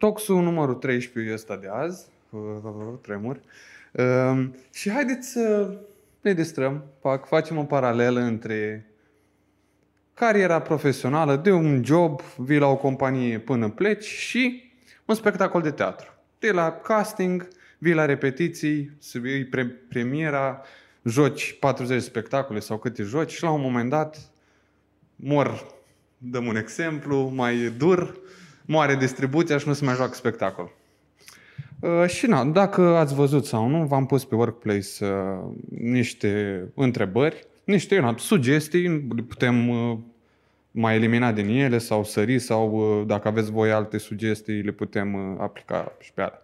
toxul numărul 13 ăsta de azi, tremur, uh, și haideți să ne distrăm, fac, facem o paralelă între cariera profesională, de un job, vii la o companie până pleci și un spectacol de teatru. De la casting, vii la repetiții, să vii pre- premiera, joci 40 spectacole sau câte joci și la un moment dat mor, dăm un exemplu, mai dur, moare distribuția și nu se mai joacă spectacol. Uh, și na, dacă ați văzut sau nu, v-am pus pe Workplace uh, niște întrebări, niște na, sugestii, putem uh, mai elimina din ele sau sări sau uh, dacă aveți voi alte sugestii, le putem uh, aplica și pe alea.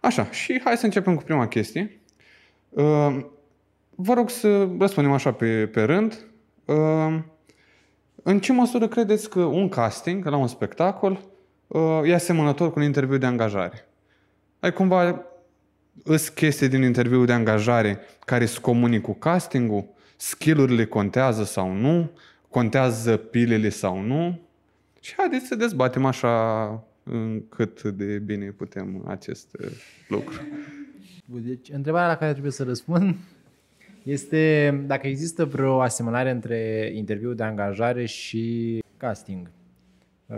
Așa, și hai să începem cu prima chestie. Uh, vă rog să răspundem așa pe, pe rând. În ce măsură credeți că un casting la un spectacol e asemănător cu un interviu de angajare? Ai cumva îs chestii din interviul de angajare care se comunică cu castingul? Skillurile contează sau nu? Contează pilele sau nu? Și haideți să dezbatem așa cât de bine putem acest uh, lucru. Deci, întrebarea la care trebuie să răspund este dacă există vreo asemănare între interviul de angajare și casting. Uh,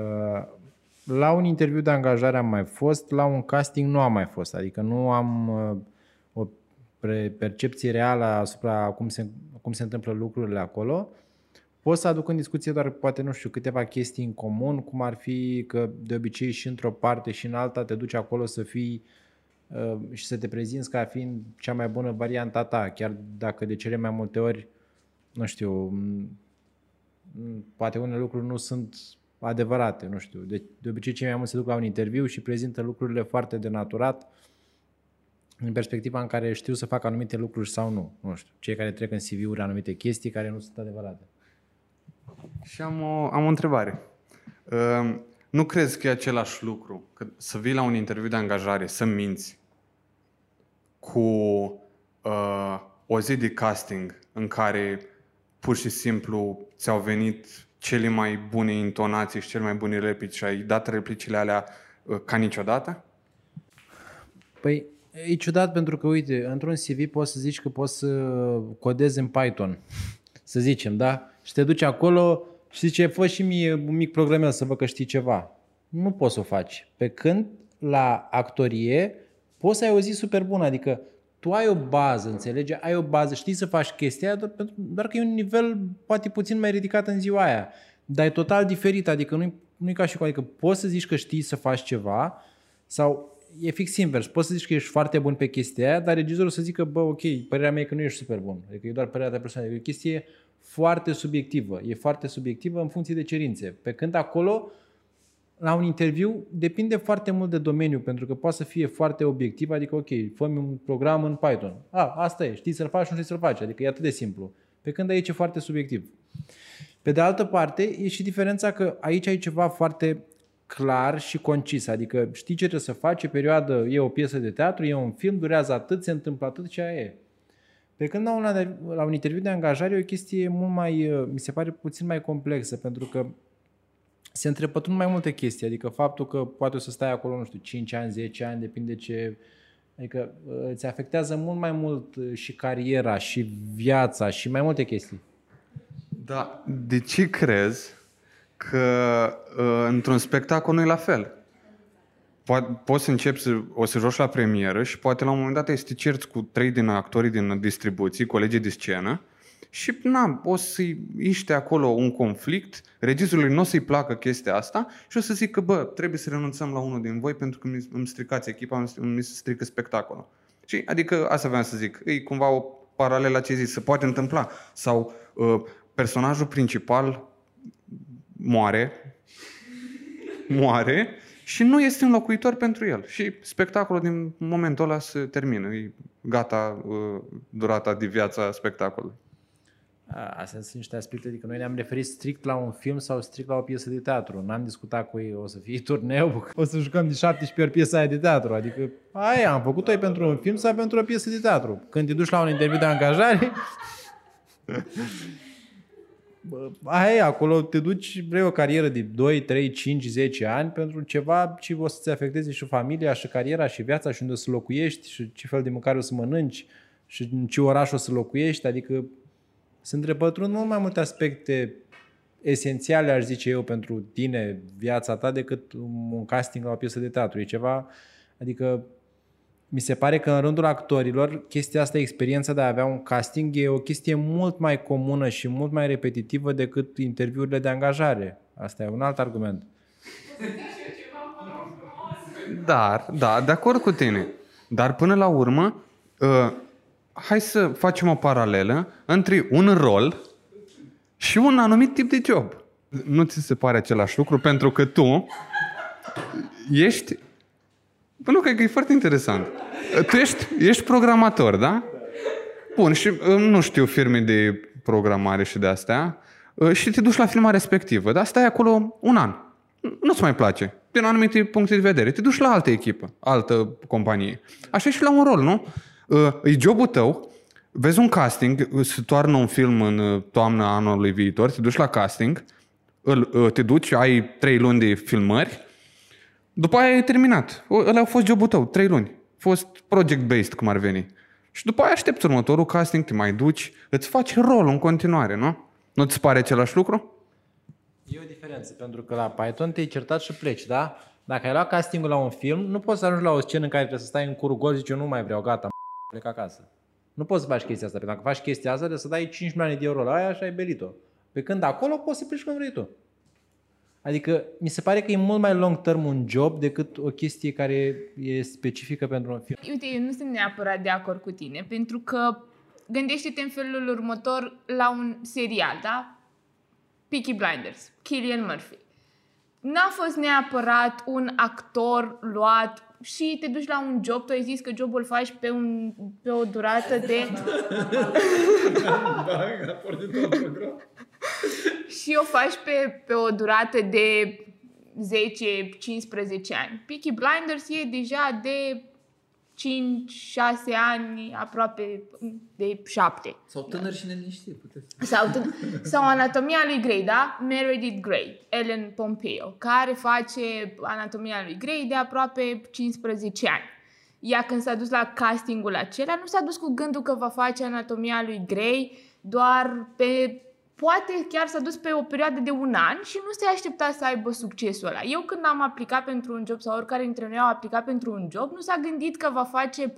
la un interviu de angajare am mai fost, la un casting nu am mai fost, adică nu am uh, o percepție reală asupra cum se, cum se întâmplă lucrurile acolo. Pot să aduc în discuție doar poate, nu știu, câteva chestii în comun, cum ar fi că de obicei și într-o parte și în alta te duci acolo să fii uh, și să te prezinți ca fiind cea mai bună varianta ta, chiar dacă de cele mai multe ori, nu știu, poate unele lucruri nu sunt adevărate, nu știu. De, de obicei cei mai mulți se duc la un interviu și prezintă lucrurile foarte denaturat în perspectiva în care știu să fac anumite lucruri sau nu. Nu știu, cei care trec în CV-uri anumite chestii care nu sunt adevărate. Și am o, am o întrebare. Uh, nu crezi că e același lucru că să vii la un interviu de angajare, să minți cu uh, o zi de casting în care pur și simplu ți-au venit cele mai bune intonații și cele mai bune replici și ai dat replicile alea uh, ca niciodată? Păi, e ciudat pentru că, uite, într-un CV poți să zici că poți să codezi în Python, să zicem, da? Și te duci acolo și zice, fă și mie un mic programel să văd că știi ceva. Nu poți să o faci. Pe când la actorie poți să ai o zi super bună, adică tu ai o bază, înțelegi? Ai o bază, știi să faci chestia doar, doar că e un nivel poate puțin mai ridicat în ziua aia. Dar e total diferit, adică nu-i, nu-i ca și cum, adică poți să zici că știi să faci ceva sau e fix invers. Poți să zici că ești foarte bun pe chestia aia, dar regizorul să zică, bă, ok, părerea mea e că nu ești super bun. Adică e doar părerea ta personală. E o chestie foarte subiectivă. E foarte subiectivă în funcție de cerințe. Pe când acolo, la un interviu, depinde foarte mult de domeniu, pentru că poate să fie foarte obiectiv, adică, ok, fă un program în Python. A, asta e, știi să-l faci, nu știi să-l faci, adică e atât de simplu. Pe când aici e foarte subiectiv. Pe de altă parte, e și diferența că aici ai ceva foarte clar și concis, adică știi ce trebuie să faci, e perioadă, e o piesă de teatru, e un film, durează atât, se întâmplă atât și aia e. Pe când la un, la un interviu de angajare e o chestie mult mai, uh, mi se pare puțin mai complexă, pentru că se întrepătrund mai multe chestii, adică faptul că poate o să stai acolo, nu știu, 5 ani, 10 ani, depinde ce... Adică uh, îți afectează mult mai mult uh, și cariera, și viața, și mai multe chestii. Da, de ce crezi că într-un spectacol nu e la fel? Poate, poți să începi să, o să joci la premieră și poate la un moment dat este cerți cu trei din actorii din distribuții, colegii de scenă, și na, o să-i iște acolo un conflict, regizorului nu o să-i placă chestia asta și o să zic că, bă, trebuie să renunțăm la unul din voi pentru că îmi stricați echipa, mi se strică spectacolul. Și, adică, asta vreau să zic, e cumva o paralelă la ce zici, se poate întâmpla. Sau uh, personajul principal moare, moare și nu este un locuitor pentru el. Și spectacolul din momentul ăla se termină. E gata uh, durata de viața spectacolului. Astea sunt niște aspecte, adică noi ne-am referit strict la un film sau strict la o piesă de teatru. N-am discutat cu ei, o să fie turneu, o să jucăm de 17 ori piesa aia de teatru. Adică aia am făcut-o pentru un film sau pentru o piesă de teatru. Când te duci la un interviu de angajare, bă, aia e, acolo te duci, vrei o carieră de 2, 3, 5, 10 ani pentru ceva ce o să-ți afecteze și familia, și cariera, și viața, și unde o să locuiești, și ce fel de mâncare o să mănânci, și în ce oraș o să locuiești, adică sunt repătrund mult mai multe aspecte esențiale, aș zice eu, pentru tine, viața ta, decât un casting la o piesă de teatru. E ceva, adică mi se pare că în rândul actorilor chestia asta, experiența de a avea un casting, e o chestie mult mai comună și mult mai repetitivă decât interviurile de angajare. Asta e un alt argument. Dar, da, de acord cu tine. Dar până la urmă, uh, hai să facem o paralelă între un rol și un anumit tip de job. Nu ți se pare același lucru pentru că tu ești... Bă, nu, cred că e foarte interesant. Tu ești, ești programator, da? Bun, și uh, nu știu firme de programare și de astea, uh, și te duci la firma respectivă, dar stai acolo un an. Nu-ți mai place, din anumite puncte de vedere. Te duci la altă echipă, altă companie. Așa și la un rol, nu? Uh, e jobul tău, vezi un casting, se toarnă un film în uh, toamna anului viitor, te duci la casting, îl, uh, te duci, ai trei luni de filmări, după aia e terminat. Ăla a fost jobul tău, trei luni. A fost project-based, cum ar veni. Și după aia aștepți următorul casting, te mai duci, îți faci rolul în continuare, nu? Nu ți pare același lucru? E o diferență, pentru că la Python te-ai certat și pleci, da? Dacă ai luat castingul la un film, nu poți să ajungi la o scenă în care trebuie să stai în curul gol și zici, eu nu mai vreau, gata, plec acasă. Nu poți să faci chestia asta, pentru că dacă faci chestia asta, trebuie să dai 5 milioane de euro la aia și ai belit-o. Pe când acolo poți să pleci când vrei tu. Adică mi se pare că e mult mai long term un job decât o chestie care e specifică pentru un film. Uite, eu nu sunt neapărat de acord cu tine, pentru că gândește-te în felul următor la un serial, da? Peaky Blinders, Killian Murphy. N-a fost neapărat un actor luat și te duci la un job, tu ai zis că jobul faci pe, un, pe o durată de... și o faci pe, pe o durată de 10-15 ani. Peaky Blinders e deja de 5-6 ani, aproape de 7. Sau tânăr și neliniștit, puteți. Sau, tân- sau Anatomia lui Grey, da? Meredith Grey, Ellen Pompeo, care face Anatomia lui Grey de aproape 15 ani. Ea când s-a dus la castingul acela, nu s-a dus cu gândul că va face Anatomia lui Grey doar pe poate chiar s-a dus pe o perioadă de un an și nu se aștepta să aibă succesul ăla. Eu când am aplicat pentru un job sau oricare dintre noi au aplicat pentru un job, nu s-a gândit că va face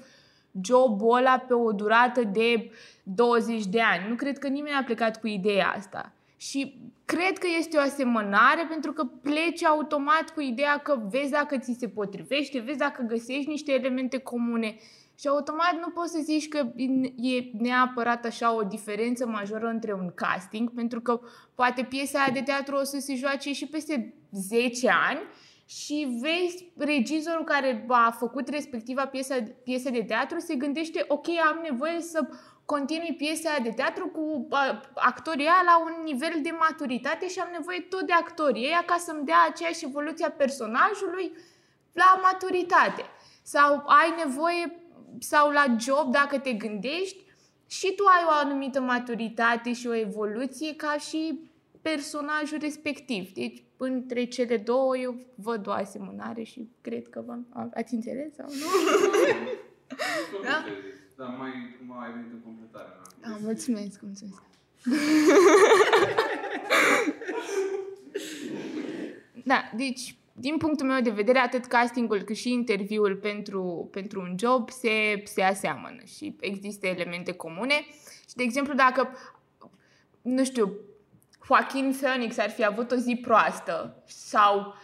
jobul ăla pe o durată de 20 de ani. Nu cred că nimeni a plecat cu ideea asta. Și cred că este o asemănare pentru că pleci automat cu ideea că vezi dacă ți se potrivește, vezi dacă găsești niște elemente comune și automat nu poți să zici că e neapărat așa o diferență majoră între un casting, pentru că poate piesa aia de teatru o să se joace și peste 10 ani și vezi regizorul care a făcut respectiva piesă, piesă de teatru se gândește, ok, am nevoie să continui piesa de teatru cu actorii aia la un nivel de maturitate și am nevoie tot de actorii ăia ca să-mi dea aceeași evoluție a personajului la maturitate. Sau ai nevoie sau la job, dacă te gândești, și tu ai o anumită maturitate și o evoluție ca și personajul respectiv. Deci, între cele două, eu văd o asemănare și cred că v-am... Ați înțeles sau nu? da? Da, mai, mai venit în completare. Da, mulțumesc, mulțumesc. da, deci din punctul meu de vedere, atât castingul cât și interviul pentru, pentru un job se, se aseamănă și există elemente comune. Și, de exemplu, dacă, nu știu, Joaquin Phoenix ar fi avut o zi proastă sau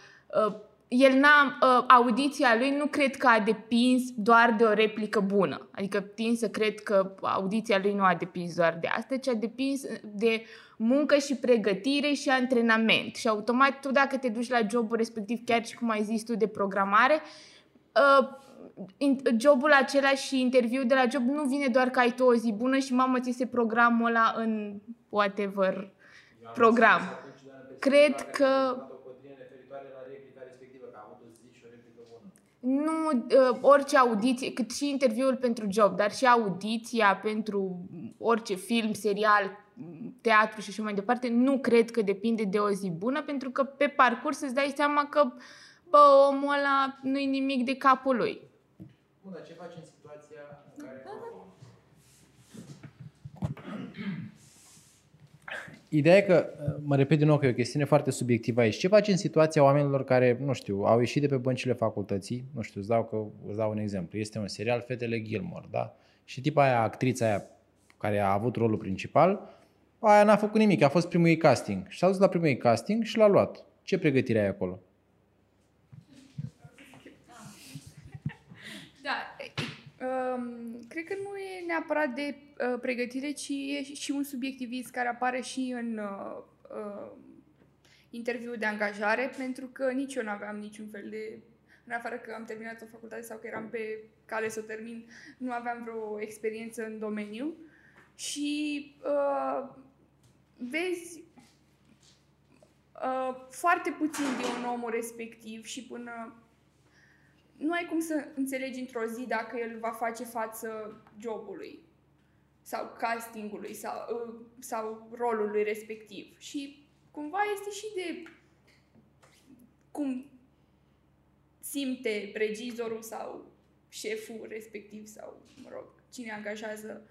uh, el n-a, uh, audiția lui nu cred că a depins doar de o replică bună. Adică tin să cred că audiția lui nu a depins doar de asta, ci a depins de muncă și pregătire și antrenament. Și automat tu dacă te duci la jobul respectiv, chiar și cum ai zis tu de programare, uh, jobul acela și interviul de la job nu vine doar că ai tu o zi bună și mamă ți se programul ăla în whatever program. Cred că nu uh, orice audiție, cât și interviul pentru job, dar și audiția pentru orice film, serial, teatru și așa mai departe, nu cred că depinde de o zi bună, pentru că pe parcurs îți dai seama că, bă, omul ăla nu-i nimic de capul lui. Bun, dar ce faci în situația în care... Ideea e că, mă repet din nou că e o chestiune foarte subiectivă aici. Ce faci în situația oamenilor care, nu știu, au ieșit de pe băncile facultății, nu știu, îți dau, că, îți dau un exemplu. Este un serial Fetele Gilmore, da? Și tipa aia, actrița aia care a avut rolul principal, aia n-a făcut nimic, a fost primul ei casting. Și s-a dus la primul ei casting și l-a luat. Ce pregătire ai acolo? Da, um, cred că nu e neapărat de uh, pregătire, ci e și un subiectivism care apare și în uh, uh, interviul de angajare, pentru că nici eu nu aveam niciun fel de în afară că am terminat o facultate sau că eram pe cale să o termin, nu aveam vreo experiență în domeniu. Și uh, vezi uh, foarte puțin din omul respectiv și până nu ai cum să înțelegi într-o zi dacă el va face față jobului sau castingului sau, uh, sau rolului respectiv. Și cumva este și de cum simte regizorul sau șeful respectiv sau, mă rog, cine angajează.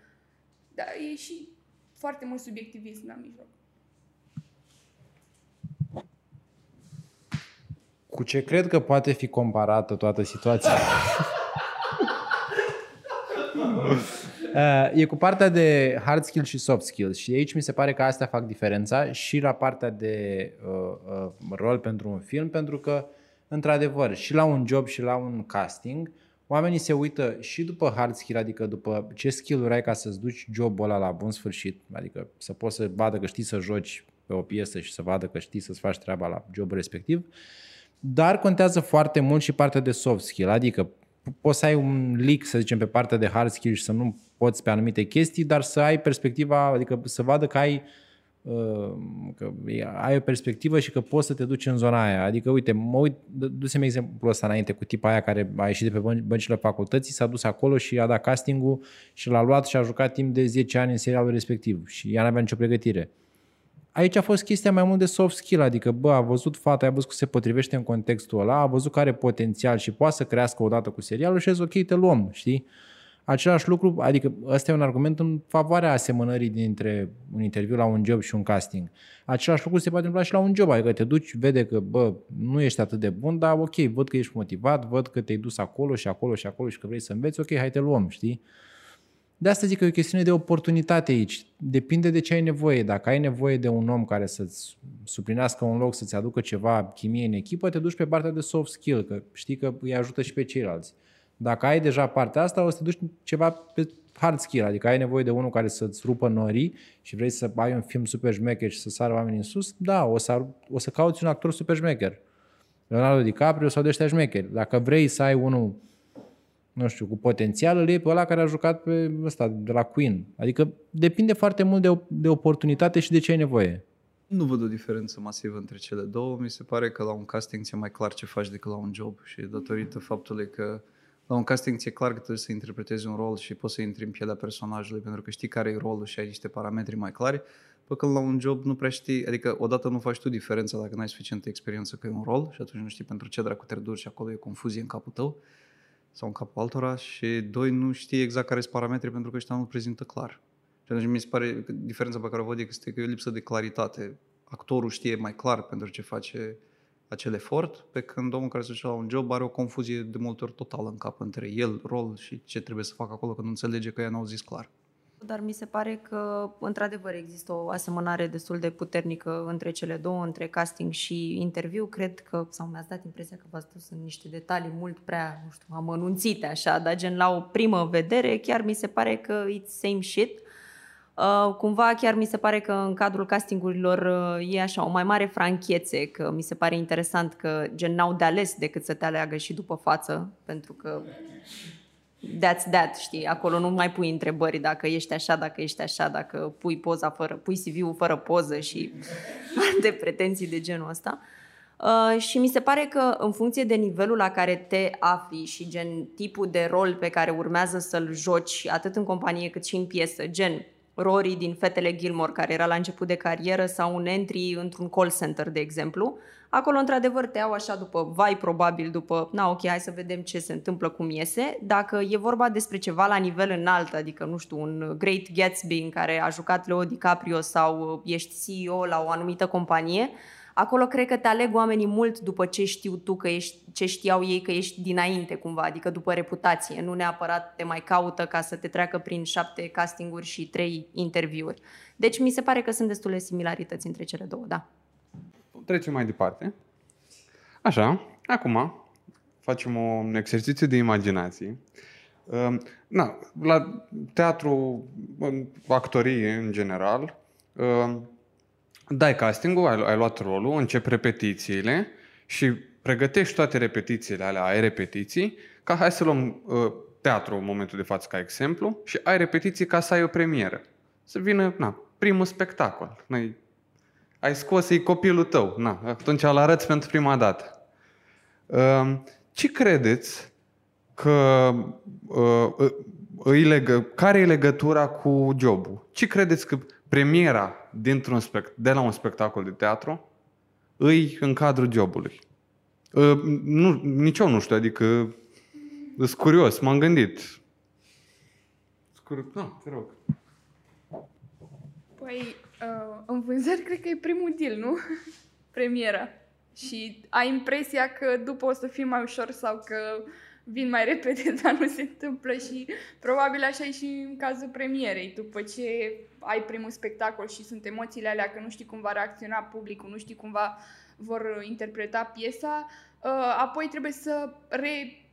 Dar e și foarte mult subiectivism la mijloc. Cu ce cred că poate fi comparată toată situația? Uh, e cu partea de hard skills și soft skills și aici mi se pare că astea fac diferența și la partea de uh, uh, rol pentru un film, pentru că, într-adevăr, și la un job și la un casting, oamenii se uită și după hard skill, adică după ce skill-uri ai ca să-ți duci jobul ăla la bun sfârșit, adică să poți să vadă că știi să joci pe o piesă și să vadă că știi să-ți faci treaba la jobul respectiv, dar contează foarte mult și partea de soft skill, adică poți să ai un leak, să zicem, pe partea de hard skill și să nu poți pe anumite chestii, dar să ai perspectiva, adică să vadă că ai uh, că ai o perspectivă și că poți să te duci în zona aia. Adică, uite, mă uit, du-mi exemplul ăsta înainte cu tipa aia care a ieșit de pe băncile facultății, s-a dus acolo și a dat castingul și l-a luat și a jucat timp de 10 ani în serialul respectiv și ea n-avea nicio pregătire. Aici a fost chestia mai mult de soft skill, adică, bă, a văzut fata, a văzut că se potrivește în contextul ăla, a văzut că are potențial și poate să crească odată cu serialul și a zis, ok, te luăm, știi? Același lucru, adică ăsta e un argument în favoarea asemănării dintre un interviu la un job și un casting. Același lucru se poate întâmpla și la un job, adică te duci, vede că, bă, nu ești atât de bun, dar ok, văd că ești motivat, văd că te-ai dus acolo și acolo și acolo și că vrei să înveți, ok, hai te luăm, știi? De asta zic că e o chestiune de oportunitate aici. Depinde de ce ai nevoie. Dacă ai nevoie de un om care să-ți suplinească un loc, să-ți aducă ceva chimie în echipă, te duci pe partea de soft skill, că știi că îi ajută și pe ceilalți. Dacă ai deja partea asta, o să te duci ceva pe hard skill, adică ai nevoie de unul care să-ți rupă norii și vrei să ai un film super șmecher și să sară oamenii în sus, da, o să, o să cauți un actor super șmecher. Leonardo DiCaprio sau de ăștia șmecheri. Dacă vrei să ai unul nu știu, cu potențial, îl iei pe ăla care a jucat pe ăsta, de la Queen. Adică depinde foarte mult de, de oportunitate și de ce ai nevoie. Nu văd o diferență masivă între cele două. Mi se pare că la un casting ți-e mai clar ce faci decât la un job și datorită faptului că la un casting ți-e clar că trebuie să interpretezi un rol și poți să intri în pielea personajului pentru că știi care e rolul și ai niște parametri mai clari, pe când la un job nu prea știi, adică odată nu faci tu diferența dacă n-ai suficientă experiență că e un rol și atunci nu știi pentru ce dracu te duci și acolo e confuzie în capul tău sau în capul altora și doi, nu știi exact care sunt parametrii pentru că ăștia nu prezintă clar. Și atunci mi se pare că diferența pe care o văd este că e o lipsă de claritate. Actorul știe mai clar pentru ce face acel efort, pe când omul care se duce la un job are o confuzie de multe ori totală în cap între el, rol și ce trebuie să facă acolo, că nu înțelege că ea n-au zis clar dar mi se pare că, într-adevăr, există o asemănare destul de puternică între cele două, între casting și interviu. Cred că, sau mi-ați dat impresia că v-ați dus în niște detalii mult prea, nu știu, amănunțite așa, dar gen la o primă vedere, chiar mi se pare că it's same shit. Uh, cumva chiar mi se pare că în cadrul castingurilor uh, e așa o mai mare franchețe, că mi se pare interesant că gen n-au de ales decât să te aleagă și după față, pentru că that's that, știi, acolo nu mai pui întrebări dacă ești așa, dacă ești așa, dacă pui poza fără, pui CV-ul fără poză și alte pretenții de genul ăsta. Uh, și mi se pare că în funcție de nivelul la care te afli și gen tipul de rol pe care urmează să-l joci atât în companie cât și în piesă, gen Rory din Fetele Gilmore, care era la început de carieră, sau un entry într-un call center, de exemplu. Acolo, într-adevăr, te iau așa după vai, probabil, după, na, ok, hai să vedem ce se întâmplă, cum iese. Dacă e vorba despre ceva la nivel înalt, adică, nu știu, un Great Gatsby în care a jucat Leo DiCaprio sau ești CEO la o anumită companie, acolo cred că te aleg oamenii mult după ce știu tu, că ești, ce știau ei că ești dinainte cumva, adică după reputație, nu neapărat te mai caută ca să te treacă prin șapte castinguri și trei interviuri. Deci mi se pare că sunt destule similarități între cele două, da. Trecem mai departe. Așa, acum facem un exercițiu de imaginație. Uh, Na, la teatru, în actorie în general, uh, dai castingul, ai, ai luat rolul, începi repetițiile și pregătești toate repetițiile alea, ai repetiții, ca hai să luăm uh, teatru în momentul de față ca exemplu și ai repetiții ca să ai o premieră. Să vină, na, primul spectacol. Noi ai scos e copilul tău. Na, atunci îl arăți pentru prima dată. Uh, ce credeți că uh, îi legă, care e legătura cu jobul? Ce credeți că premiera dintr-un spect, de la un spectacol de teatru îi în cadrul jobului? Uh, nu, nici eu nu știu, adică sunt curios, m-am gândit. Scur... No, te rog. Păi, uh, în vânzări cred că e primul deal, nu? Premiera. Și ai impresia că după o să fie mai ușor sau că vin mai repede, dar nu se întâmplă și probabil așa e și în cazul premierei. După ce ai primul spectacol și sunt emoțiile alea că nu știi cum va reacționa publicul, nu știi cum va, vor interpreta piesa, uh, apoi trebuie să re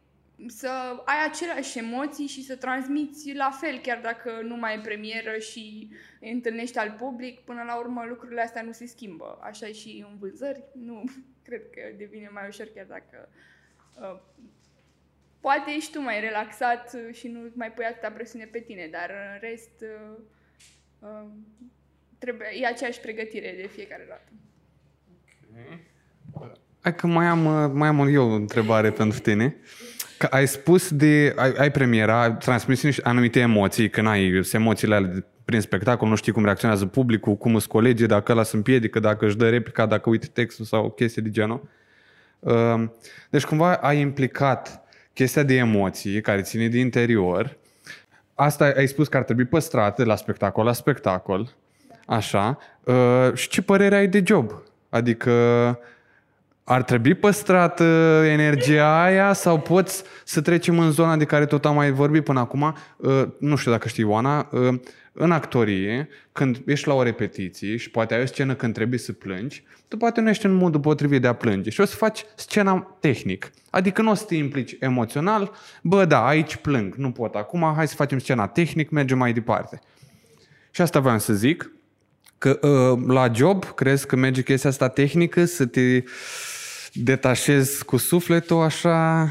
să ai aceleași emoții și să transmiți la fel, chiar dacă nu mai e premieră și întâlnești al public, până la urmă lucrurile astea nu se schimbă. Așa e și în vânzări, nu cred că devine mai ușor chiar dacă uh, poate ești tu mai relaxat și nu mai pui atâta presiune pe tine, dar în rest uh, uh, trebuie, e aceeași pregătire de fiecare dată. Hai că mai am, mai am eu o întrebare pentru tine. Că ai spus de, ai, ai premiera, ai transmis niște anumite emoții, când ai emoțiile alea de- prin spectacol, nu știi cum reacționează publicul, cum îți colegii, dacă ăla se împiedică, dacă își dă replica, dacă uite textul sau chestii de genul. Uh, Deci cumva ai implicat chestia de emoții care ține de interior. Asta ai spus că ar trebui păstrată de la spectacol la spectacol. Așa. Uh, Și ce părere ai de job? Adică ar trebui păstrată energia aia sau poți să trecem în zona de care tot am mai vorbit până acum? Uh, Nu știu dacă știi, Oana, uh, în actorie, când ești la o repetiție și poate ai o scenă când trebuie să plângi, tu poate nu ești în modul potrivit de a plânge și o să faci scena tehnic. Adică nu o să te implici emoțional, bă, da, aici plâng, nu pot acum, hai să facem scena tehnic, mergem mai departe. Și asta vreau să zic, că uh, la job crezi că merge chestia asta tehnică, să te detașezi cu sufletul așa...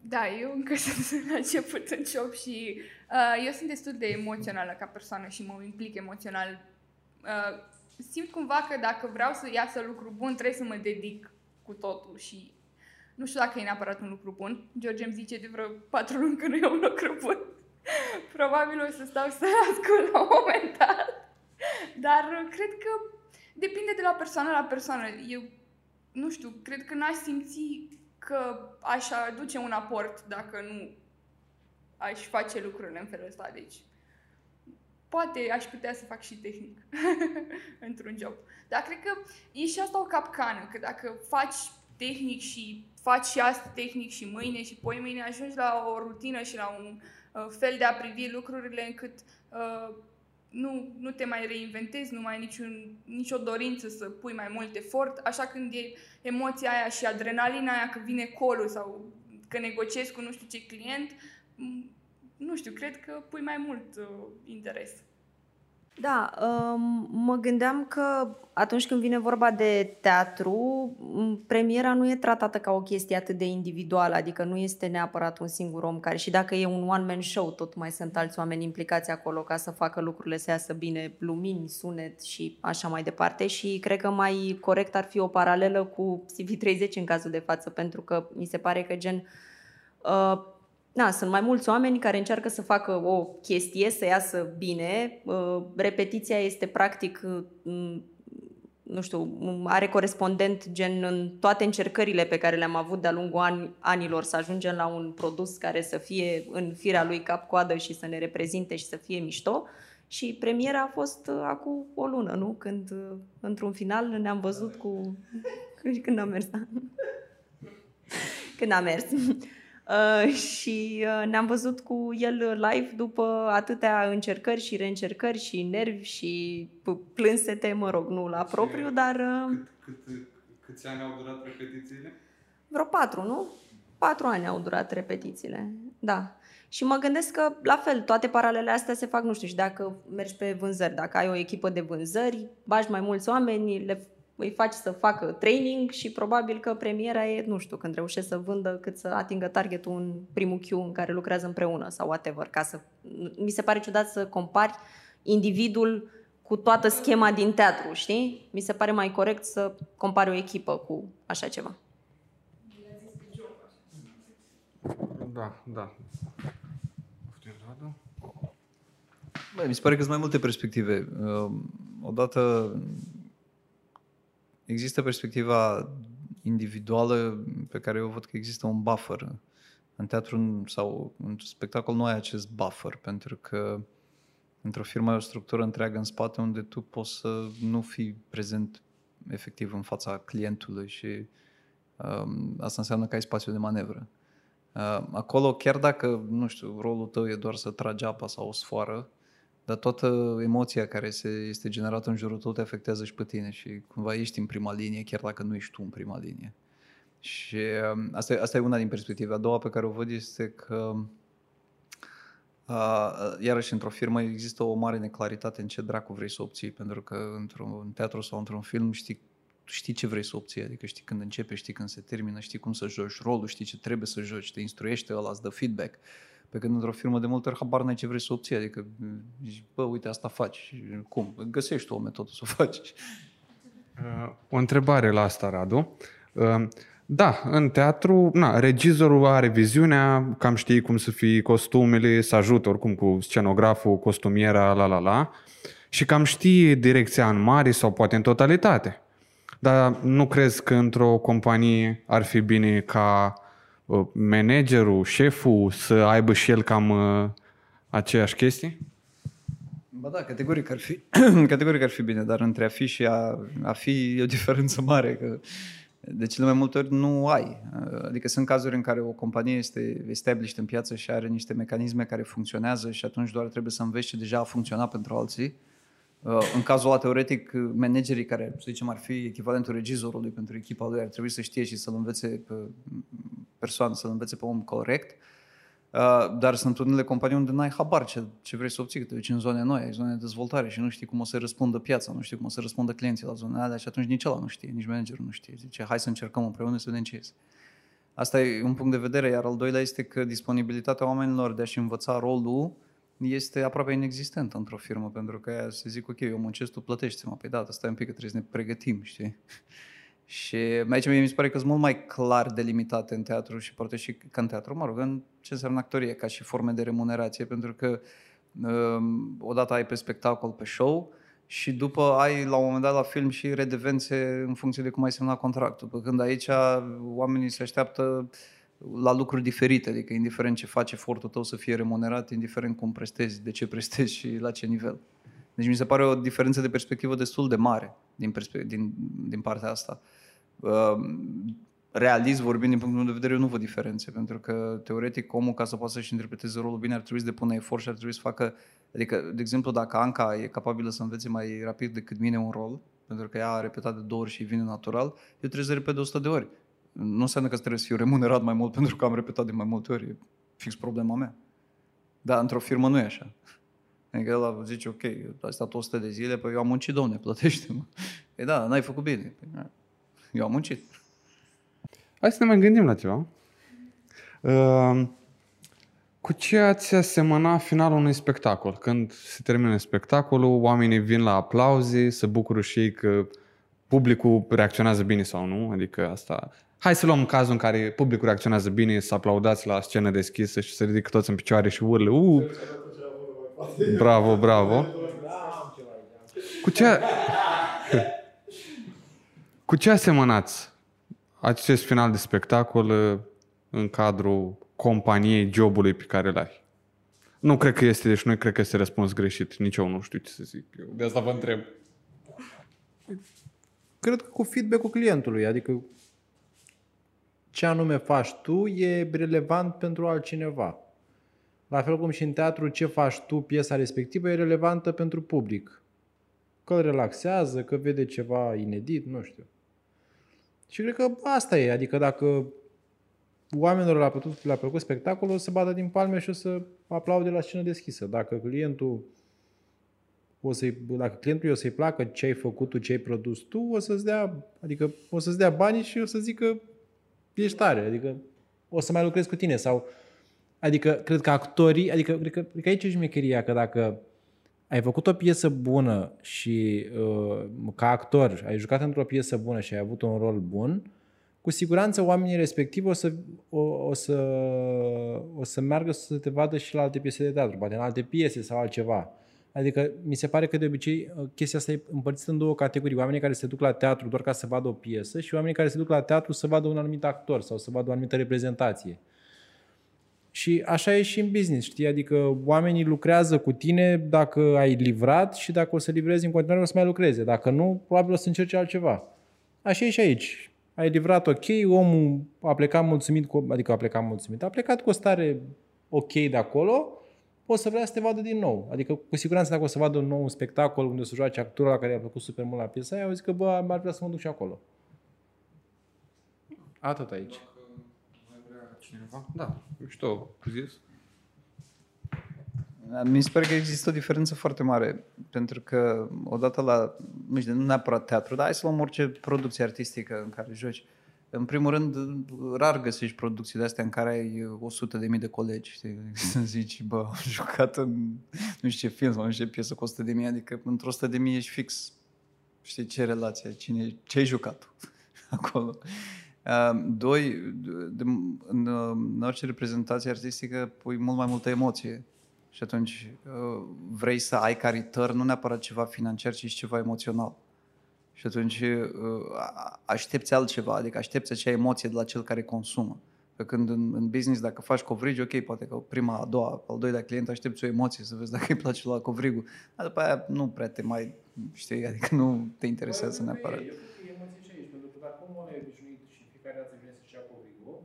Da, eu încă sunt la început în job și uh, eu sunt destul de emoțională ca persoană și mă implic emoțional. Uh, simt cumva că dacă vreau să iasă lucru bun, trebuie să mă dedic cu totul și nu știu dacă e neapărat un lucru bun. George îmi zice de vreo patru luni că nu e un lucru bun. Probabil o să stau să ascult la un moment dat. Dar uh, cred că depinde de la persoană la persoană. Eu nu știu, cred că n-aș simți că aș aduce un aport dacă nu aș face lucrurile în felul ăsta. Deci, poate aș putea să fac și tehnic într-un job. Dar cred că e și asta o capcană, că dacă faci tehnic și faci și asta tehnic și mâine și poi mâine ajungi la o rutină și la un uh, fel de a privi lucrurile încât uh, nu, nu te mai reinventezi, nu mai ai niciun, nicio dorință să pui mai mult efort, așa când e emoția aia și adrenalina aia că vine colul sau că negociezi cu nu știu ce client, m, nu știu, cred că pui mai mult uh, interes. Da, um, mă gândeam că atunci când vine vorba de teatru, m, premiera nu e tratată ca o chestie atât de individuală, adică nu este neapărat un singur om care, și dacă e un one-man show, tot mai sunt alți oameni implicați acolo ca să facă lucrurile să iasă bine, lumini, sunet și așa mai departe. Și cred că mai corect ar fi o paralelă cu CV30 în cazul de față, pentru că mi se pare că gen uh, Na, sunt mai mulți oameni care încearcă să facă o chestie, să iasă bine. Uh, repetiția este practic, uh, nu știu, are corespondent gen în toate încercările pe care le-am avut de-a lungul an, anilor să ajungem la un produs care să fie în firea lui cap-coadă și să ne reprezinte și să fie mișto. Și premiera a fost uh, acum o lună, nu? Când, într-un final, ne-am văzut cu... Când am mers, da. Când am mers. Uh, și uh, ne-am văzut cu el live după atâtea încercări și reîncercări și nervi și plânsete, mă rog, nu la propriu, dar... Uh, cât, cât, câți ani au durat repetițiile? Vreo patru, nu? Patru ani au durat repetițiile, da. Și mă gândesc că, la fel, toate paralele astea se fac, nu știu, și dacă mergi pe vânzări, dacă ai o echipă de vânzări, bagi mai mulți oameni, le îi faci să facă training și probabil că premiera e, nu știu, când reușește să vândă cât să atingă targetul în primul Q în care lucrează împreună sau whatever. Ca să... Mi se pare ciudat să compari individul cu toată schema din teatru, știi? Mi se pare mai corect să compari o echipă cu așa ceva. Da, da. Bă, mi se pare că sunt mai multe perspective. Odată există perspectiva individuală pe care eu văd că există un buffer. În teatru sau în spectacol nu ai acest buffer, pentru că într-o firmă ai o structură întreagă în spate unde tu poți să nu fii prezent efectiv în fața clientului și um, asta înseamnă că ai spațiu de manevră. Uh, acolo, chiar dacă, nu știu, rolul tău e doar să tragi apa sau o sfoară, dar toată emoția care se, este generată în jurul tău te afectează și pe tine și cumva ești în prima linie, chiar dacă nu ești tu în prima linie. Și um, asta, e, asta e una din perspective. A doua pe care o văd este că Uh, iarăși, într-o firmă există o mare neclaritate în ce dracu vrei să obții, pentru că într-un teatru sau într-un film știi, știi ce vrei să obții, adică știi când începe, știi când se termină, știi cum să joci rolul, știi ce trebuie să joci, te instruiește ăla, îți dă feedback. Uh, pe când într-o firmă de multe ori habar n-ai ce vrei să obții, adică zici, bă, uite, asta faci. Cum? Găsești o metodă să o faci. Uh, o întrebare la asta, Radu. Uh, da, în teatru, na, regizorul are viziunea, cam știi cum să fie costumele, să ajute oricum cu scenograful, costumiera, la la la, și cam știi direcția în mare sau poate în totalitate. Dar nu crezi că într-o companie ar fi bine ca Uh, managerul, șeful să aibă și el cam uh, aceeași chestii? Ba da, categoric ar fi, categoric ar fi bine, dar între a fi și a, a fi e o diferență mare. Că de cele mai multe ori nu ai. Uh, adică sunt cazuri în care o companie este established în piață și are niște mecanisme care funcționează și atunci doar trebuie să înveți ce deja a funcționat pentru alții Uh, în cazul ăla, teoretic, managerii care, să zicem, ar fi echivalentul regizorului pentru echipa lui, ar trebui să știe și să-l învețe pe persoană, să-l învețe pe om corect. Uh, dar sunt unele companii unde n-ai habar ce, ce vrei să obții, că te duci în zone noi, ai zone de dezvoltare și nu știi cum o să răspundă piața, nu știi cum o să răspundă clienții la zonele alea și atunci nici ăla nu știe, nici managerul nu știe. Zice, hai să încercăm împreună să vedem ce este. Asta e un punct de vedere, iar al doilea este că disponibilitatea oamenilor de a-și învăța rolul este aproape inexistentă într-o firmă, pentru că aia se zic, ok, eu muncesc, tu plătești-mă. Păi da, stai un pic că trebuie să ne pregătim, știi? Și aici mie mi se pare că sunt mult mai clar delimitate în teatru și poate și ca în teatru, mă rog, în ce înseamnă actorie, ca și forme de remunerație, pentru că um, odată ai pe spectacol, pe show, și după ai la un moment dat la film și redevențe în funcție de cum ai semnat contractul. Pe când aici oamenii se așteaptă uh, la lucruri diferite, adică indiferent ce faci efortul tău să fie remunerat, indiferent cum prestezi, de ce prestezi și la ce nivel. Deci mi se pare o diferență de perspectivă destul de mare din, perspe- din, din partea asta. Uh, realist vorbind, din punctul meu de vedere, eu nu văd diferențe, pentru că, teoretic, omul, ca să poată să-și interpreteze rolul bine, ar trebui să depună efort și ar trebui să facă... Adică, de exemplu, dacă Anca e capabilă să învețe mai rapid decât mine un rol, pentru că ea a repetat de două ori și vine natural, eu trebuie să repet de 100 de ori nu înseamnă că trebuie să fiu remunerat mai mult pentru că am repetat de mai multe ori. E fix problema mea. Dar într-o firmă nu e așa. Adică el zice, ok, ai stat 100 de zile, păi eu am muncit, domne, plătește-mă. Păi da, n-ai făcut bine. Păi, eu am muncit. Hai să ne mai gândim la ceva. Uh, cu ce ați asemăna finalul unui spectacol? Când se termină spectacolul, oamenii vin la aplauze, se bucură și ei că publicul reacționează bine sau nu, adică asta Hai să luăm cazul în care publicul reacționează bine, să aplaudați la scenă deschisă și să ridică toți în picioare și urle. Uh! Bravo, bravo! Cu ce, cu ce asemănați acest final de spectacol uh, în cadrul companiei jobului pe care îl ai? Nu cred că este, deci nu cred că este răspuns greșit. Nici eu nu știu ce să zic. Eu de asta vă întreb. Cred că cu feedback-ul clientului, adică ce anume faci tu e relevant pentru altcineva. La fel cum și în teatru, ce faci tu, piesa respectivă, e relevantă pentru public. Că îl relaxează, că vede ceva inedit, nu știu. Și cred că asta e, adică dacă oamenilor le-a plăcut, le-a plăcut spectacolul, o să bată din palme și o să aplaude la scenă deschisă. Dacă clientul o să dacă clientul o să-i placă ce ai făcut tu, ce ai produs tu, o să-ți dea, adică o să-ți dea banii și o să zică ești tare, adică o să mai lucrez cu tine sau adică cred că actorii, adică cred că, cred că aici e șmecheria, că dacă ai făcut o piesă bună și uh, ca actor ai jucat într-o piesă bună și ai avut un rol bun, cu siguranță oamenii respectivi o să, o, o, să, o să meargă să te vadă și la alte piese de teatru, poate în alte piese sau altceva. Adică mi se pare că de obicei uh, chestia asta e împărțită în două categorii. Oamenii care se duc la teatru doar ca să vadă o piesă și oamenii care se duc la teatru să vadă un anumit actor sau să vadă o anumită reprezentație. Și așa e și în business, știi? Adică oamenii lucrează cu tine dacă ai livrat și dacă o să livrezi în continuare o să mai lucreze. Dacă nu, probabil o să încerci altceva. Așa e și aici. Ai livrat ok, omul a plecat mulțumit, cu, adică a plecat mulțumit, a plecat cu o stare ok de acolo, o să vrea să te vadă din nou. Adică, cu siguranță, dacă o să vadă un nou spectacol unde o să joace actorul la care i-a plăcut super mult la piesa aia, o zic că, bă, ar vrea să mă duc și acolo. Atât aici. Cineva? Da, mișto, zis. Mi se pare că există o diferență foarte mare, pentru că odată la, nu știu, nu neapărat teatru, dar hai să luăm orice producție artistică în care joci. În primul rând, rar găsești producții de astea în care ai 100 de mii de colegi, știi? Să zici, bă, am jucat în nu știu ce film sau nu știu ce piesă cu 100 de mii, adică într-o 100 de mii ești fix, știi ce relație, cine, ce ai jucat acolo. Uh, doi, de, în, în orice reprezentație artistică pui mult mai multă emoție și atunci uh, vrei să ai ca return nu neapărat ceva financiar, ci ceva emoțional. Și atunci uh, aștepți altceva, adică aștepți acea emoție de la cel care consumă. Pe când în, în business, dacă faci covrigi, ok, poate că prima, a doua, al doilea client aștepți o emoție să vezi dacă îi place la covrigul. Dar după aia nu prea te mai, știi, adică nu te interesează neapărat. Eu cred că e emoție și aici, pentru că dacă omul ăla e obișnuit și fiecare dată vine să-și ia covrigul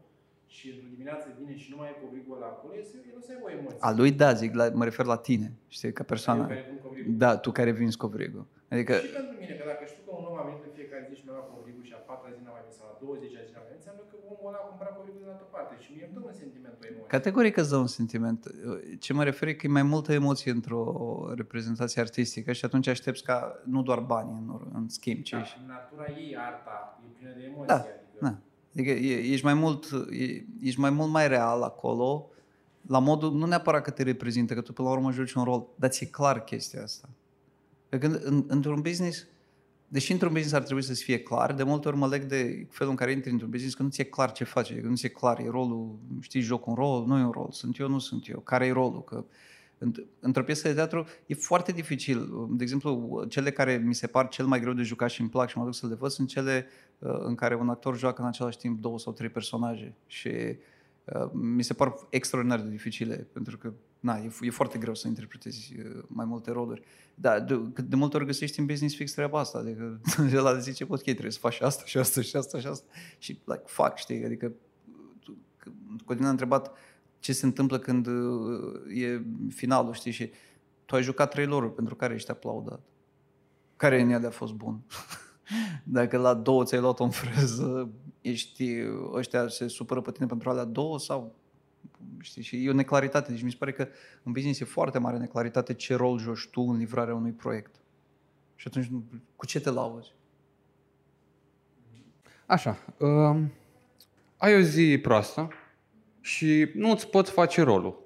și într-o dimineață vine și nu mai e covrigul ăla acolo, el o să aibă o emoție. A lui da, zic, la, mă refer la tine, știi, ca persoană. Eu care vând covrigul. Da, tu care vinzi covrigul. Adică, Și pentru mine, că dacă știu că un om a venit în fiecare zi și mi-a luat covrigul și a patra zi n-a mai venit sau a 20 zi n-a mai venit, înseamnă că omul ăla a cumpărat covrigul din altă parte și mie îmi dă un sentiment, o emoție. Categoric îți dă un sentiment. Ce mă refer e că e mai multă emoție într-o reprezentație artistică și atunci aștepți ca nu doar bani în, în schimb, ci Da, și natura ei, arta, e plină de emoții. Da, adică... da. Adică e- ești mai mult, e- ești mai mult mai real acolo, la modul, nu neapărat că te reprezintă, că tu până la urmă joci un rol, dar ți-e clar chestia asta. Pe când în, într-un business, deși într-un business ar trebui să-ți fie clar, de multe ori mă leg de felul în care intri într-un business, că nu ți-e clar ce faci, că nu ți-e clar, e rolul, știi, joc un rol, nu e un rol, sunt eu, nu sunt eu, care e rolul, că înt- într-o piesă de teatru e foarte dificil. De exemplu, cele care mi se par cel mai greu de jucat și îmi plac și mă duc să le văd sunt cele uh, în care un actor joacă în același timp două sau trei personaje și uh, mi se par extraordinar de dificile pentru că na, e, e foarte greu să interpretezi uh, mai multe roluri. Da, de, de multe ori găsești în business fix treaba asta, adică ăla zice, ok, trebuie să faci asta și asta și asta și asta și like, fac, știi, adică tu- că- Codin a întrebat ce se întâmplă când uh, e finalul, știi, și tu ai jucat trei loruri pentru care ești aplaudat. Care în ea de a fost bun? Dacă la două ți-ai luat o freză, ești, ăștia se supără pe tine pentru alea două sau știi, și e o neclaritate. Deci mi se pare că în business e foarte mare neclaritate ce rol joci tu în livrarea unui proiect. Și atunci, cu ce te lauzi? Așa, uh, ai o zi proastă și nu îți poți face rolul.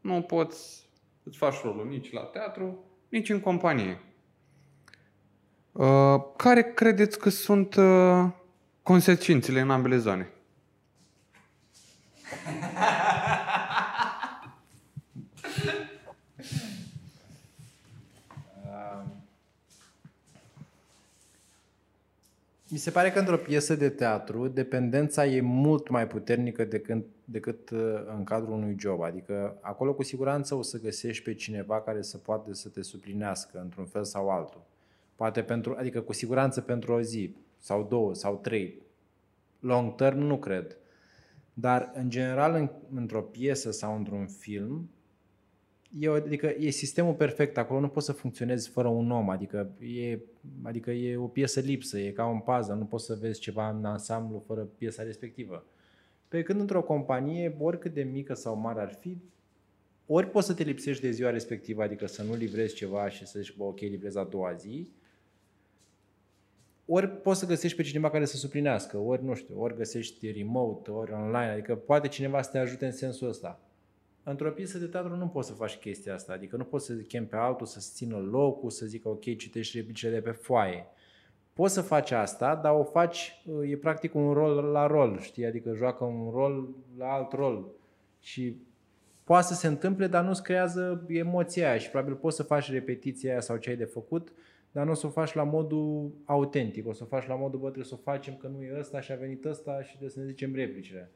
Nu poți îți faci rolul nici la teatru, nici în companie. Uh, care credeți că sunt uh, consecințele în ambele zone. Mi se pare că într-o piesă de teatru, dependența e mult mai puternică decât, decât uh, în cadrul unui job. Adică acolo cu siguranță o să găsești pe cineva care să poate să te suplinească într-un fel sau altul. Poate pentru, adică cu siguranță pentru o zi sau două sau trei. Long term nu cred. Dar în general în, într-o piesă sau într-un film, e, o- adică e sistemul perfect, acolo nu poți să funcționezi fără un om, adică e, adică e o piesă lipsă, e ca un puzzle, nu poți să vezi ceva în ansamblu fără piesa respectivă. Pe când într-o companie, oricât de mică sau mare ar fi, ori poți să te lipsești de ziua respectivă, adică să nu livrezi ceva și să zici, bă, ok, livrez a doua zi, ori poți să găsești pe cineva care să suplinească, ori, nu știu, ori găsești remote, ori online, adică poate cineva să te ajute în sensul ăsta. Într-o piesă de teatru nu poți să faci chestia asta, adică nu poți să chem pe altul să-ți țină locul, să zică ok, citești replicile de pe foaie. Poți să faci asta, dar o faci, e practic un rol la rol, știi? Adică joacă un rol la alt rol. Și poate să se întâmple, dar nu-ți creează emoția aia și probabil poți să faci repetiția aia sau ce ai de făcut, dar nu o să o faci la modul autentic, o să o faci la modul, bă, trebuie să o facem că nu e ăsta și a venit ăsta și trebuie să ne zicem replicile.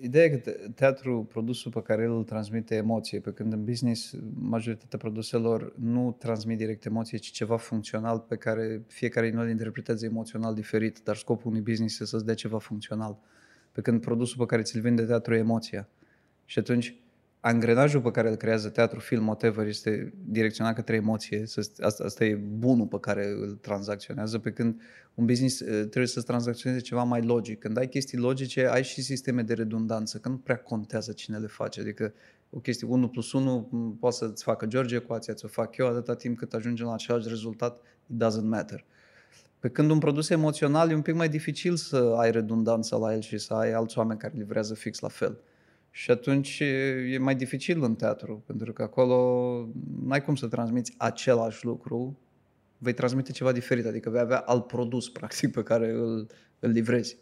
Ideea e că te- teatru, produsul pe care el îl transmite emoție, pe când în business majoritatea produselor nu transmit direct emoție, ci ceva funcțional pe care fiecare din noi îl interpretează emoțional diferit, dar scopul unui business este să-ți dea ceva funcțional. Pe când produsul pe care ți-l vinde teatru e emoția. Și atunci angrenajul pe care îl creează teatru, film, whatever, este direcționat către emoție. Să- Asta, asta e bunul pe care îl tranzacționează, pe când un business eh, trebuie să tranzacționeze ceva mai logic. Când ai chestii logice, ai și sisteme de redundanță, că nu prea contează cine le face. Adică o chestie 1 plus 1 m, poate să-ți facă George ecuația, ți-o fac eu, atâta timp cât ajungem la același rezultat, it doesn't matter. Pe când un produs emoțional e un pic mai dificil să ai redundanță la el și să ai alți oameni care livrează fix la fel. Și atunci e e mai dificil în teatru, pentru că acolo n-ai cum să transmiți același lucru, vei transmite ceva diferit, adică vei avea alt produs, practic, pe care îl, îl livrezi.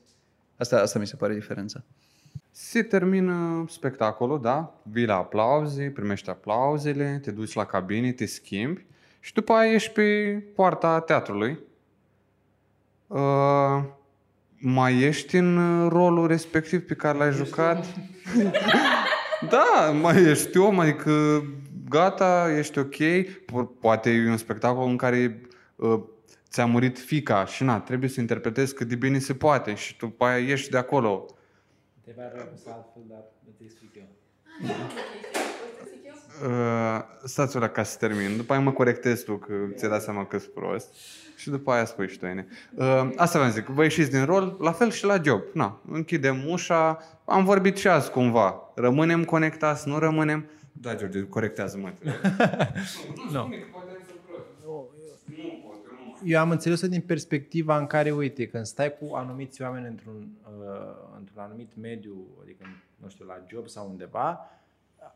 Asta, asta mi se pare diferența. Se termină spectacolul, da? Vii la aplauze, primești aplauzele, te duci la cabine, te schimbi și după aia ești pe poarta teatrului. Uh, mai ești în uh, rolul respectiv pe care l-ai jucat? da, mai ești om, adică gata, ești ok. Po- Poate e un spectacol în care uh, ți-a murit fica și na, trebuie să interpretezi cât de bine se poate și după aia ieși de acolo. Întrebarea era pusă altfel, dar îți explic eu. Uh, stați ora ca să termin. După aia mă corectezi tu că ți-ai dat seama că sunt prost. Și după aia spui și tu, Ene. Uh, asta v-am zic, vă ieșiți din rol, la fel și la job. Na, închidem ușa, am vorbit și azi cumva. Rămânem conectați, nu rămânem? Da, George, corectează-mă. Nu. Eu am înțeles-o din perspectiva în care, uite, când stai cu anumiți oameni într-un, uh, într-un anumit mediu, adică, nu știu, la job sau undeva,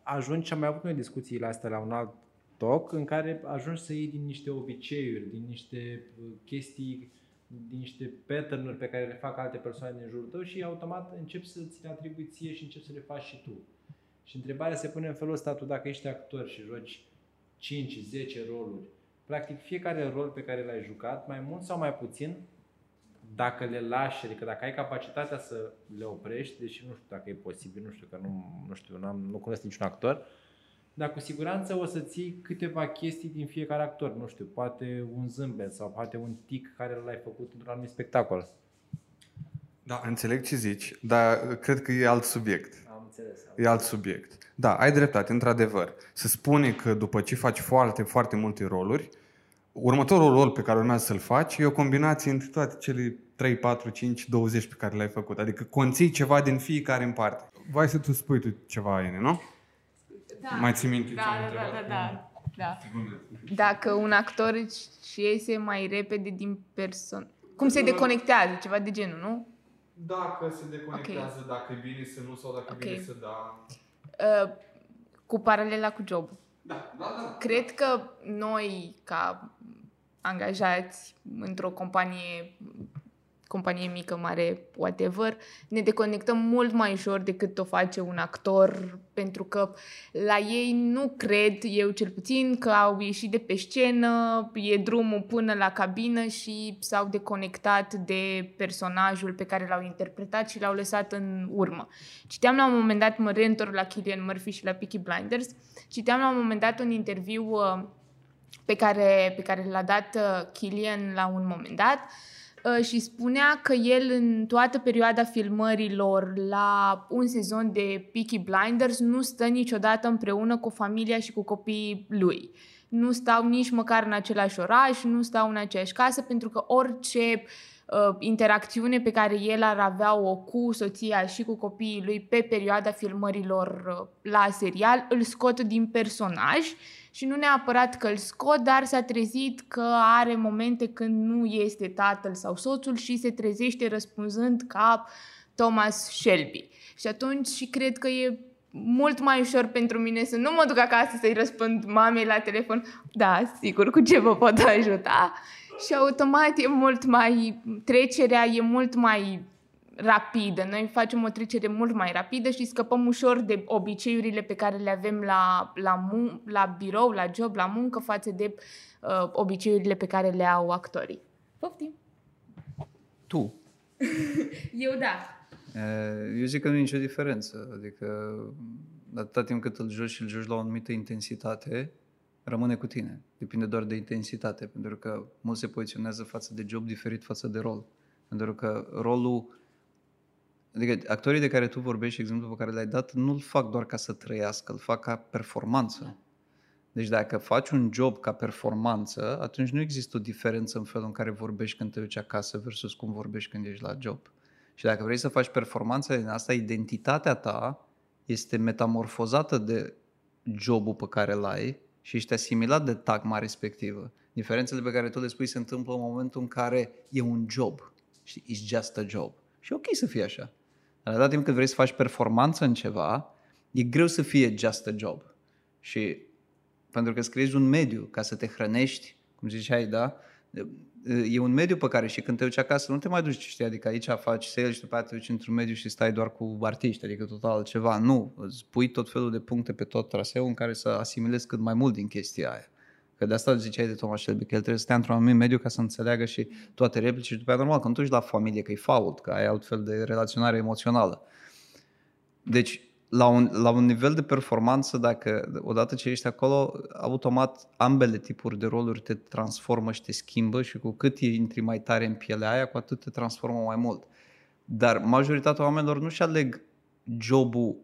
ajungi, și am mai avut noi discuțiile astea la un alt talk, în care ajungi să iei din niște obiceiuri, din niște uh, chestii, din niște pattern pe care le fac alte persoane din jurul tău și automat începi să ți le atribui ție și începi să le faci și tu. Și întrebarea se pune în felul ăsta, tu dacă ești actor și joci 5-10 roluri, practic fiecare rol pe care l-ai jucat, mai mult sau mai puțin, dacă le lași, adică dacă ai capacitatea să le oprești, deși nu știu dacă e posibil, nu știu că nu, nu știu, nu, am, nu cunosc niciun actor, dar cu siguranță o să ții câteva chestii din fiecare actor, nu știu, poate un zâmbet sau poate un tic care l-ai făcut într-un anumit spectacol. Da, înțeleg ce zici, dar cred că e alt subiect. Am înțeles. E alt subiect. Da, ai dreptate, într-adevăr. Se spune că după ce faci foarte, foarte multe roluri, următorul rol pe care urmează să-l faci e o combinație între toate cele 3, 4, 5, 20 pe care le-ai făcut. Adică conții ceva din fiecare în parte. Vai să tu spui tu ceva, Ene, nu? Da. Mai ții minte ce Da, am da, întrebat? da, da, da. Dacă un actor își și iese mai repede din persoană... Cum se deconectează, ceva de genul, nu? Dacă se deconectează, dacă e bine să nu sau dacă Ok. e bine să da. Uh, cu paralela cu job. Da, da, da. Cred că noi, ca angajați într-o companie companie mică, mare, whatever, ne deconectăm mult mai ușor decât o face un actor, pentru că la ei nu cred, eu cel puțin, că au ieșit de pe scenă, e drumul până la cabină și s-au deconectat de personajul pe care l-au interpretat și l-au lăsat în urmă. Citeam la un moment dat, mă reîntorc la Killian Murphy și la Peaky Blinders, citeam la un moment dat un interviu uh, pe care, pe care l-a dat uh, Killian la un moment dat, uh, și spunea că el în toată perioada filmărilor la un sezon de Peaky Blinders nu stă niciodată împreună cu familia și cu copiii lui. Nu stau nici măcar în același oraș, nu stau în aceeași casă, pentru că orice uh, interacțiune pe care el ar avea-o cu soția și cu copiii lui pe perioada filmărilor uh, la serial îl scot din personaj și nu neapărat că îl scot, dar s-a trezit că are momente când nu este tatăl sau soțul și se trezește răspunzând ca Thomas Shelby. Și atunci și cred că e mult mai ușor pentru mine să nu mă duc acasă să-i răspund mamei la telefon, da, sigur, cu ce vă pot ajuta? Și automat e mult mai, trecerea e mult mai rapidă. Noi facem o trecere mult mai rapidă și scăpăm ușor de obiceiurile pe care le avem la, la, mun- la birou, la job, la muncă, față de uh, obiceiurile pe care le au actorii. Poftim! Tu. Eu da. Eh, Eu zic că nu e nicio diferență. Adică atâta timp cât îl joci și îl joci la o anumită intensitate, rămâne cu tine. Depinde doar de intensitate, pentru că mulți se poziționează față de job diferit față de rol. Pentru că rolul Adică actorii de care tu vorbești, exemplu pe care l-ai dat, nu-l fac doar ca să trăiască, îl fac ca performanță. Deci dacă faci un job ca performanță, atunci nu există o diferență în felul în care vorbești când te duci acasă versus cum vorbești când ești la job. Și dacă vrei să faci performanță din asta, identitatea ta este metamorfozată de jobul pe care îl ai și ești asimilat de tagma respectivă. Diferențele pe care tu le spui se întâmplă în momentul în care e un job. Știi, it's just a job. Și e ok să fie așa. Dar atâta timp cât vrei să faci performanță în ceva, e greu să fie just a job. Și pentru că îți creezi un mediu ca să te hrănești, cum ziceai, da? E un mediu pe care și când te duci acasă nu te mai duci, știi, adică aici faci sales și după aceea te duci într-un mediu și stai doar cu artiști, adică total altceva. Nu, îți pui tot felul de puncte pe tot traseul în care să asimilezi cât mai mult din chestia aia. Că de asta ziceai de Thomas Shelby, că el trebuie să stea într-un anumit mediu ca să înțeleagă și toate replici și după aceea normal, când tu ești la familie, că e fault, că ai altfel de relaționare emoțională. Deci, la un, la un nivel de performanță, dacă odată ce ești acolo, automat ambele tipuri de roluri te transformă și te schimbă și cu cât intri mai tare în pielea aia, cu atât te transformă mai mult. Dar majoritatea oamenilor nu-și aleg jobul,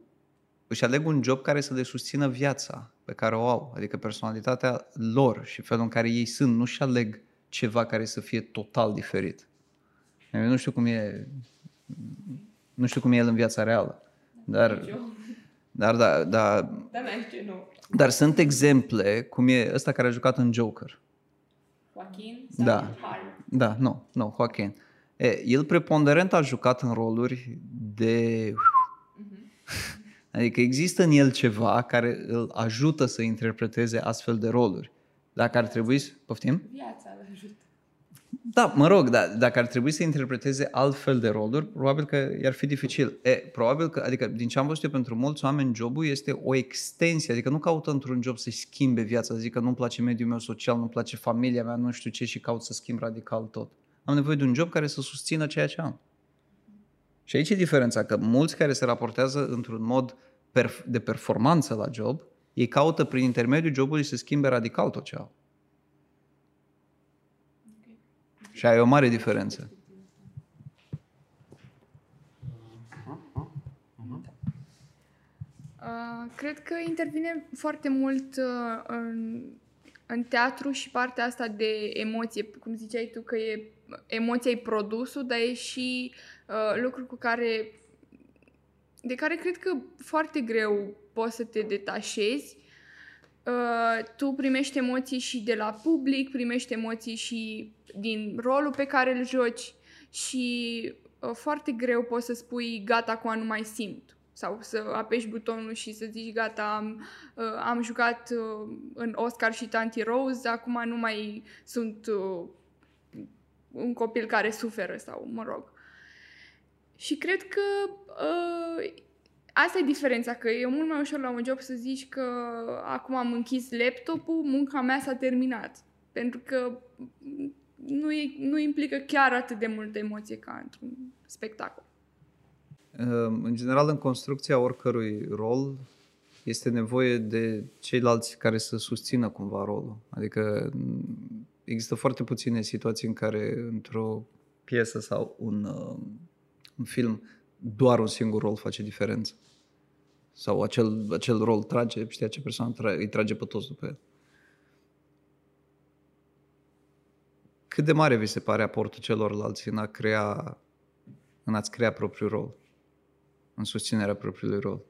își aleg un job care să le susțină viața pe care o au, adică personalitatea lor și felul în care ei sunt, nu-și aleg ceva care să fie total diferit. Eu nu știu cum e, nu știu cum e el în viața reală. Dar, dar, da, da, Da, n ce nu. dar sunt exemple, cum e ăsta care a jucat în Joker. Joaquin Da. Da, nu, nu, Joaquin. E, el preponderent a jucat în roluri de... Adică există în el ceva care îl ajută să interpreteze astfel de roluri. Dacă ar trebui să... Poftim? Viața îl ajută. Da, mă rog, da, dacă ar trebui să interpreteze altfel de roluri, probabil că i-ar fi dificil. E, probabil că, adică din ce am văzut eu pentru mulți oameni, jobul este o extensie, adică nu caută într-un job să-și schimbe viața, zic că nu-mi place mediul meu social, nu-mi place familia mea, nu știu ce și caut să schimb radical tot. Am nevoie de un job care să susțină ceea ce am. Și aici e diferența, că mulți care se raportează într-un mod perf- de performanță la job, ei caută prin intermediul jobului să schimbe radical tot ce au. Și ai o mare diferență. Uh, cred că intervine foarte mult uh, în, în teatru și partea asta de emoție. Cum ziceai tu că e emoția e produsul, dar e și uh, lucru cu care de care cred că foarte greu poți să te detașezi. Uh, tu primești emoții și de la public, primești emoții și din rolul pe care îl joci și uh, foarte greu poți să spui gata, acum nu mai simt sau să apeși butonul și să zici gata, am, uh, am jucat uh, în Oscar și Tanti Rose, acum nu mai sunt uh, un copil care suferă sau, mă rog. Și cred că uh, asta e diferența, că e mult mai ușor la un job să zici că acum am închis laptopul, munca mea s-a terminat. Pentru că nu, e, nu implică chiar atât de multă emoție ca într-un spectacol. În general, în construcția oricărui rol, este nevoie de ceilalți care să susțină cumva rolul. Adică m, există foarte puține situații în care într-o piesă sau un, uh, un film doar un singur rol face diferență. Sau acel, acel rol trage, știi, acea persoană tra- îi trage pe toți după el. Cât de mare vi se pare aportul celorlalți în a crea, în a-ți crea propriul rol? În susținerea propriului rol?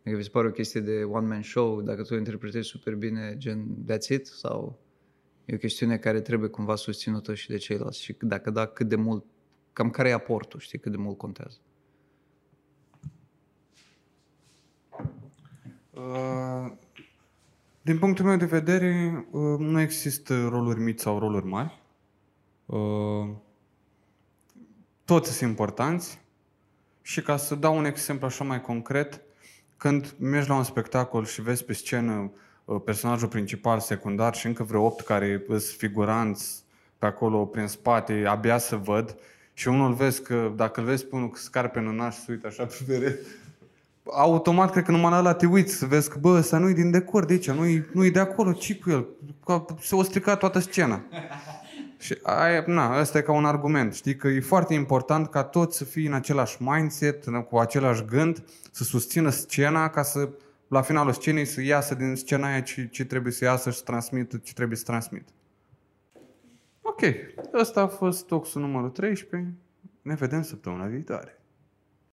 Adică vi se pare o chestie de one-man show, dacă tu interpretezi super bine, gen that's it? Sau e o chestiune care trebuie cumva susținută și de ceilalți? Și dacă da, cât de mult, cam care e aportul, știi, cât de mult contează? Din punctul meu de vedere, uh, nu există roluri mici sau roluri mari. Uh, Toți sunt importanți și ca să dau un exemplu așa mai concret, când mergi la un spectacol și vezi pe scenă uh, personajul principal, secundar și încă vreo opt care sunt figuranți pe acolo prin spate, abia să văd și unul îl vezi că dacă îl vezi pe unul cu scarpe în nas și se uită așa pe perete, automat cred că numai la ăla te uiți să vezi că bă, ăsta nu-i din decor de aici, nu-i, nu-i de acolo, ci cu el. Că se o stricat toată scena. Și aia, na, ăsta e ca un argument. Știi că e foarte important ca toți să fie în același mindset, în- cu același gând, să susțină scena ca să la finalul scenei să iasă din scena aia ce, ce trebuie să iasă și să transmită ce trebuie să transmit. Ok, ăsta a fost toxul numărul 13. Ne vedem săptămâna viitoare.